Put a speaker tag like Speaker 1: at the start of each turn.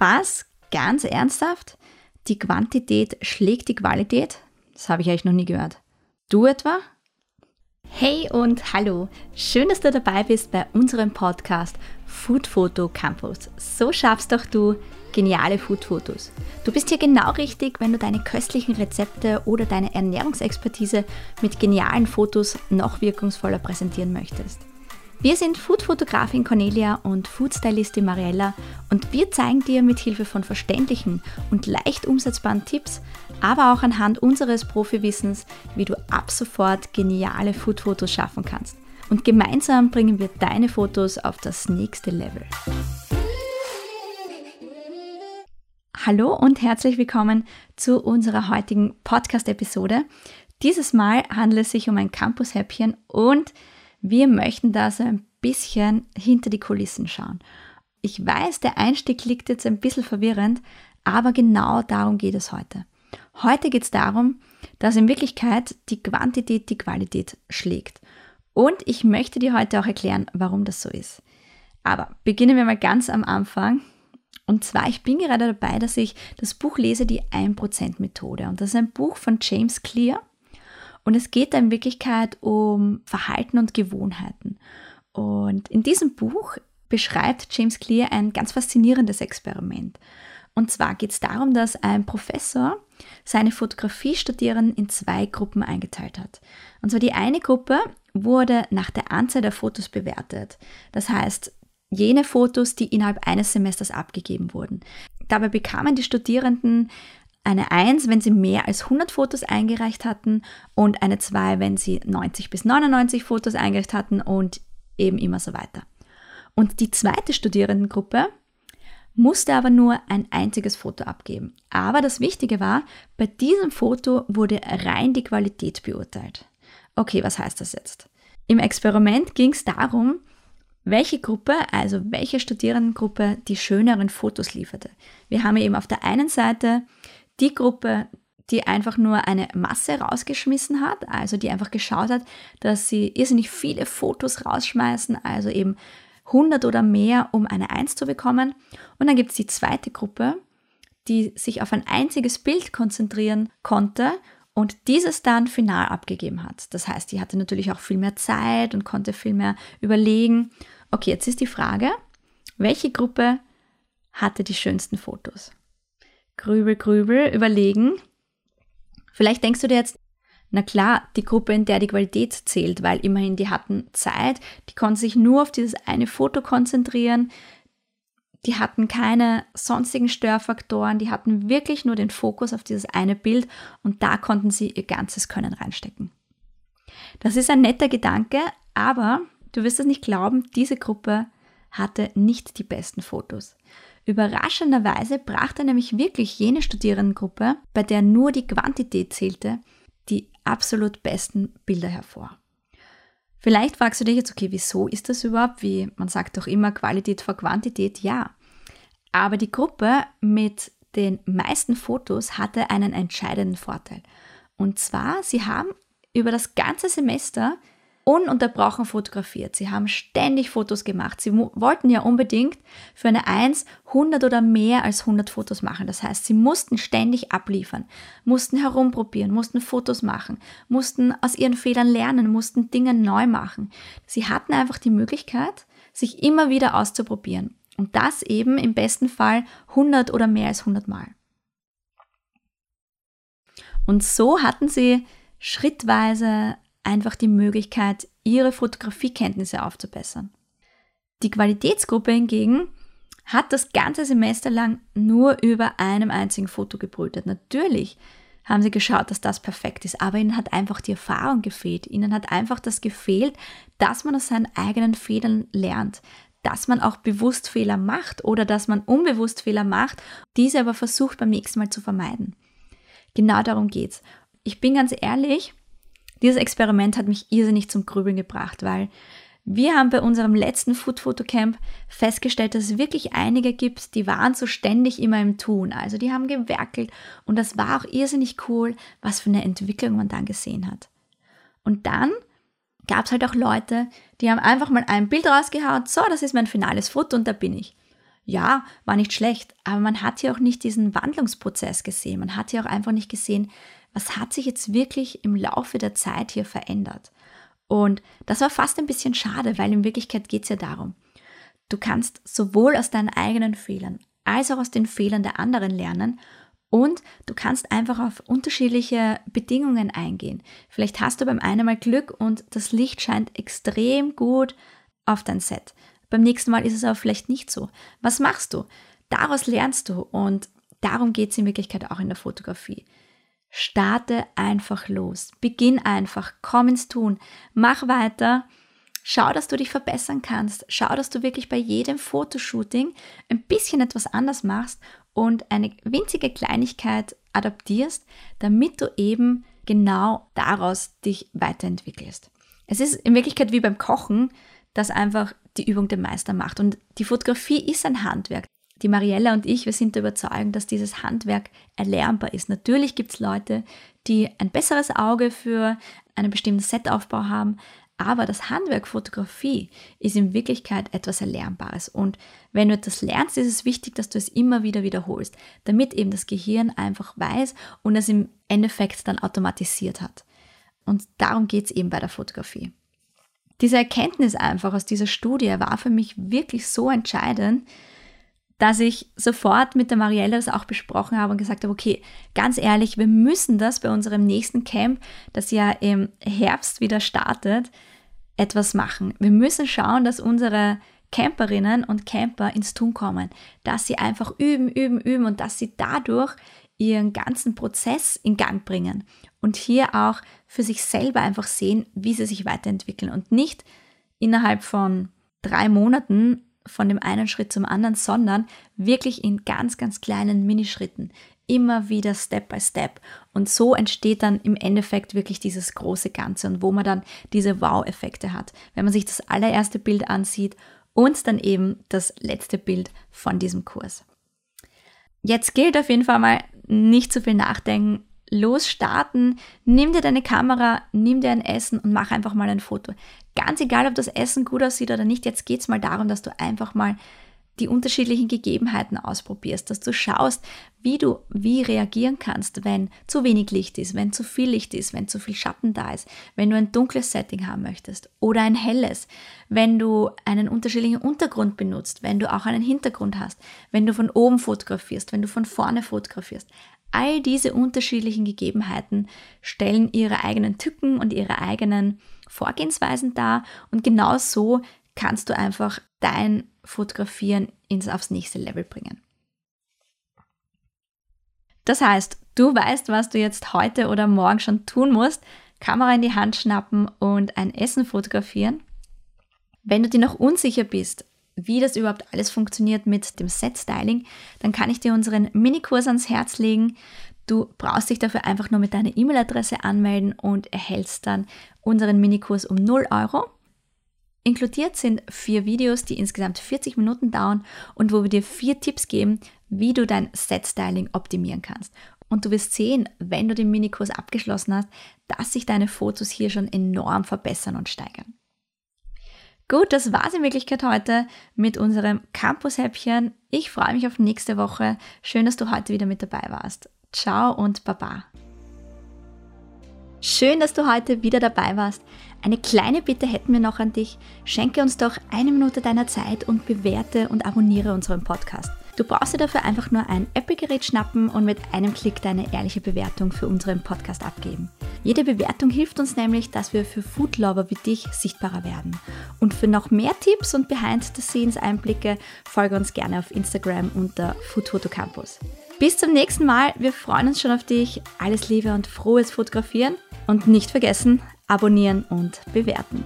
Speaker 1: Was? Ganz ernsthaft? Die Quantität schlägt die Qualität? Das habe ich eigentlich noch nie gehört. Du etwa? Hey und hallo, schön, dass du dabei bist bei unserem Podcast Food Photo Campus. So schaffst doch du geniale Food-Fotos. Du bist hier genau richtig, wenn du deine köstlichen Rezepte oder deine Ernährungsexpertise mit genialen Fotos noch wirkungsvoller präsentieren möchtest. Wir sind Food-Fotografin Cornelia und Food-Stylistin Mariella und wir zeigen dir mit Hilfe von verständlichen und leicht umsetzbaren Tipps, aber auch anhand unseres Profiwissens, wie du ab sofort geniale Food-Fotos schaffen kannst. Und gemeinsam bringen wir deine Fotos auf das nächste Level. Hallo und herzlich willkommen zu unserer heutigen Podcast-Episode. Dieses Mal handelt es sich um ein Campus-Häppchen und wir möchten da so ein bisschen hinter die Kulissen schauen. Ich weiß, der Einstieg liegt jetzt ein bisschen verwirrend, aber genau darum geht es heute. Heute geht es darum, dass in Wirklichkeit die Quantität die Qualität schlägt. Und ich möchte dir heute auch erklären, warum das so ist. Aber beginnen wir mal ganz am Anfang. Und zwar, ich bin gerade dabei, dass ich das Buch lese, die 1% Methode. Und das ist ein Buch von James Clear. Und es geht da in Wirklichkeit um Verhalten und Gewohnheiten. Und in diesem Buch beschreibt James Clear ein ganz faszinierendes Experiment. Und zwar geht es darum, dass ein Professor seine Fotografiestudierenden in zwei Gruppen eingeteilt hat. Und zwar die eine Gruppe wurde nach der Anzahl der Fotos bewertet. Das heißt, jene Fotos, die innerhalb eines Semesters abgegeben wurden. Dabei bekamen die Studierenden eine 1, wenn sie mehr als 100 Fotos eingereicht hatten und eine 2, wenn sie 90 bis 99 Fotos eingereicht hatten und eben immer so weiter. Und die zweite Studierendengruppe musste aber nur ein einziges Foto abgeben. Aber das Wichtige war, bei diesem Foto wurde rein die Qualität beurteilt. Okay, was heißt das jetzt? Im Experiment ging es darum, welche Gruppe, also welche Studierendengruppe die schöneren Fotos lieferte. Wir haben eben auf der einen Seite die Gruppe, die einfach nur eine Masse rausgeschmissen hat, also die einfach geschaut hat, dass sie irrsinnig viele Fotos rausschmeißen, also eben 100 oder mehr, um eine 1 zu bekommen. Und dann gibt es die zweite Gruppe, die sich auf ein einziges Bild konzentrieren konnte und dieses dann final abgegeben hat. Das heißt, die hatte natürlich auch viel mehr Zeit und konnte viel mehr überlegen. Okay, jetzt ist die Frage, welche Gruppe hatte die schönsten Fotos? Grübel, grübel, überlegen. Vielleicht denkst du dir jetzt, na klar, die Gruppe, in der die Qualität zählt, weil immerhin die hatten Zeit, die konnten sich nur auf dieses eine Foto konzentrieren, die hatten keine sonstigen Störfaktoren, die hatten wirklich nur den Fokus auf dieses eine Bild und da konnten sie ihr ganzes Können reinstecken. Das ist ein netter Gedanke, aber du wirst es nicht glauben, diese Gruppe hatte nicht die besten Fotos. Überraschenderweise brachte nämlich wirklich jene Studierendengruppe, bei der nur die Quantität zählte, die absolut besten Bilder hervor. Vielleicht fragst du dich jetzt, okay, wieso ist das überhaupt? Wie man sagt doch immer Qualität vor Quantität, ja. Aber die Gruppe mit den meisten Fotos hatte einen entscheidenden Vorteil. Und zwar, sie haben über das ganze Semester ununterbrochen fotografiert. Sie haben ständig Fotos gemacht. Sie wollten ja unbedingt für eine 1 100 oder mehr als 100 Fotos machen. Das heißt, sie mussten ständig abliefern, mussten herumprobieren, mussten Fotos machen, mussten aus ihren Fehlern lernen, mussten Dinge neu machen. Sie hatten einfach die Möglichkeit, sich immer wieder auszuprobieren. Und das eben im besten Fall 100 oder mehr als 100 Mal. Und so hatten sie schrittweise einfach die Möglichkeit, ihre Fotografiekenntnisse aufzubessern. Die Qualitätsgruppe hingegen hat das ganze Semester lang nur über einem einzigen Foto gebrütet. Natürlich haben sie geschaut, dass das perfekt ist, aber ihnen hat einfach die Erfahrung gefehlt. Ihnen hat einfach das gefehlt, dass man aus seinen eigenen Fehlern lernt, dass man auch bewusst Fehler macht oder dass man unbewusst Fehler macht, diese aber versucht beim nächsten Mal zu vermeiden. Genau darum geht's. Ich bin ganz ehrlich, dieses Experiment hat mich irrsinnig zum Grübeln gebracht, weil wir haben bei unserem letzten Food Photo Camp festgestellt, dass es wirklich einige gibt, die waren so ständig immer im Tun. Also die haben gewerkelt und das war auch irrsinnig cool, was für eine Entwicklung man dann gesehen hat. Und dann gab es halt auch Leute, die haben einfach mal ein Bild rausgehauen, so, das ist mein finales Foto und da bin ich. ja, war nicht schlecht, aber man hat hier auch nicht diesen Wandlungsprozess gesehen. Man hat hier auch einfach nicht gesehen, was hat sich jetzt wirklich im Laufe der Zeit hier verändert. Und das war fast ein bisschen schade, weil in Wirklichkeit geht es ja darum, du kannst sowohl aus deinen eigenen Fehlern als auch aus den Fehlern der anderen lernen und du kannst einfach auf unterschiedliche Bedingungen eingehen. Vielleicht hast du beim einen Mal Glück und das Licht scheint extrem gut auf dein Set. Beim nächsten Mal ist es aber vielleicht nicht so. Was machst du? Daraus lernst du und darum geht es in Wirklichkeit auch in der Fotografie. Starte einfach los. Beginn einfach. Komm ins Tun. Mach weiter. Schau, dass du dich verbessern kannst. Schau, dass du wirklich bei jedem Fotoshooting ein bisschen etwas anders machst und eine winzige Kleinigkeit adaptierst, damit du eben genau daraus dich weiterentwickelst. Es ist in Wirklichkeit wie beim Kochen, dass einfach die Übung den Meister macht. Und die Fotografie ist ein Handwerk die Mariella und ich, wir sind der Überzeugung, dass dieses Handwerk erlernbar ist. Natürlich gibt es Leute, die ein besseres Auge für einen bestimmten Setaufbau haben, aber das Handwerk Fotografie ist in Wirklichkeit etwas Erlernbares. Und wenn du etwas lernst, ist es wichtig, dass du es immer wieder wiederholst, damit eben das Gehirn einfach weiß und es im Endeffekt dann automatisiert hat. Und darum geht es eben bei der Fotografie. Diese Erkenntnis einfach aus dieser Studie war für mich wirklich so entscheidend, dass ich sofort mit der Marielle das auch besprochen habe und gesagt habe, okay, ganz ehrlich, wir müssen das bei unserem nächsten Camp, das ja im Herbst wieder startet, etwas machen. Wir müssen schauen, dass unsere Camperinnen und Camper ins Tun kommen, dass sie einfach üben, üben, üben und dass sie dadurch ihren ganzen Prozess in Gang bringen und hier auch für sich selber einfach sehen, wie sie sich weiterentwickeln und nicht innerhalb von drei Monaten von dem einen Schritt zum anderen, sondern wirklich in ganz, ganz kleinen Minischritten. Immer wieder Step by Step. Und so entsteht dann im Endeffekt wirklich dieses große Ganze und wo man dann diese Wow-Effekte hat. Wenn man sich das allererste Bild ansieht und dann eben das letzte Bild von diesem Kurs. Jetzt gilt auf jeden Fall mal nicht zu viel nachdenken, losstarten, nimm dir deine Kamera, nimm dir ein Essen und mach einfach mal ein Foto. Ganz egal, ob das Essen gut aussieht oder nicht, jetzt geht es mal darum, dass du einfach mal die unterschiedlichen Gegebenheiten ausprobierst, dass du schaust, wie du wie reagieren kannst, wenn zu wenig Licht ist, wenn zu viel Licht ist, wenn zu viel Schatten da ist, wenn du ein dunkles Setting haben möchtest oder ein helles, wenn du einen unterschiedlichen Untergrund benutzt, wenn du auch einen Hintergrund hast, wenn du von oben fotografierst, wenn du von vorne fotografierst. All diese unterschiedlichen Gegebenheiten stellen ihre eigenen Tücken und ihre eigenen Vorgehensweisen dar und genau so kannst du einfach dein Fotografieren ins aufs nächste Level bringen. Das heißt, du weißt, was du jetzt heute oder morgen schon tun musst. Kamera in die Hand schnappen und ein Essen fotografieren. Wenn du dir noch unsicher bist, wie das überhaupt alles funktioniert mit dem Set-Styling, dann kann ich dir unseren Minikurs ans Herz legen. Du brauchst dich dafür einfach nur mit deiner E-Mail-Adresse anmelden und erhältst dann unseren Minikurs um 0 Euro. Inkludiert sind vier Videos, die insgesamt 40 Minuten dauern und wo wir dir vier Tipps geben, wie du dein Set-Styling optimieren kannst. Und du wirst sehen, wenn du den Minikurs abgeschlossen hast, dass sich deine Fotos hier schon enorm verbessern und steigern. Gut, das war's in Wirklichkeit heute mit unserem Campus-Häppchen. Ich freue mich auf nächste Woche. Schön, dass du heute wieder mit dabei warst. Ciao und Baba. Schön, dass du heute wieder dabei warst. Eine kleine Bitte hätten wir noch an dich. Schenke uns doch eine Minute deiner Zeit und bewerte und abonniere unseren Podcast. Du brauchst dir dafür einfach nur ein Apple-Gerät schnappen und mit einem Klick deine ehrliche Bewertung für unseren Podcast abgeben. Jede Bewertung hilft uns nämlich, dass wir für Foodlover wie dich sichtbarer werden. Und für noch mehr Tipps und Behind-the-Scenes-Einblicke folge uns gerne auf Instagram unter Food Campus. Bis zum nächsten Mal. Wir freuen uns schon auf dich. Alles Liebe und frohes Fotografieren. Und nicht vergessen, abonnieren und bewerten.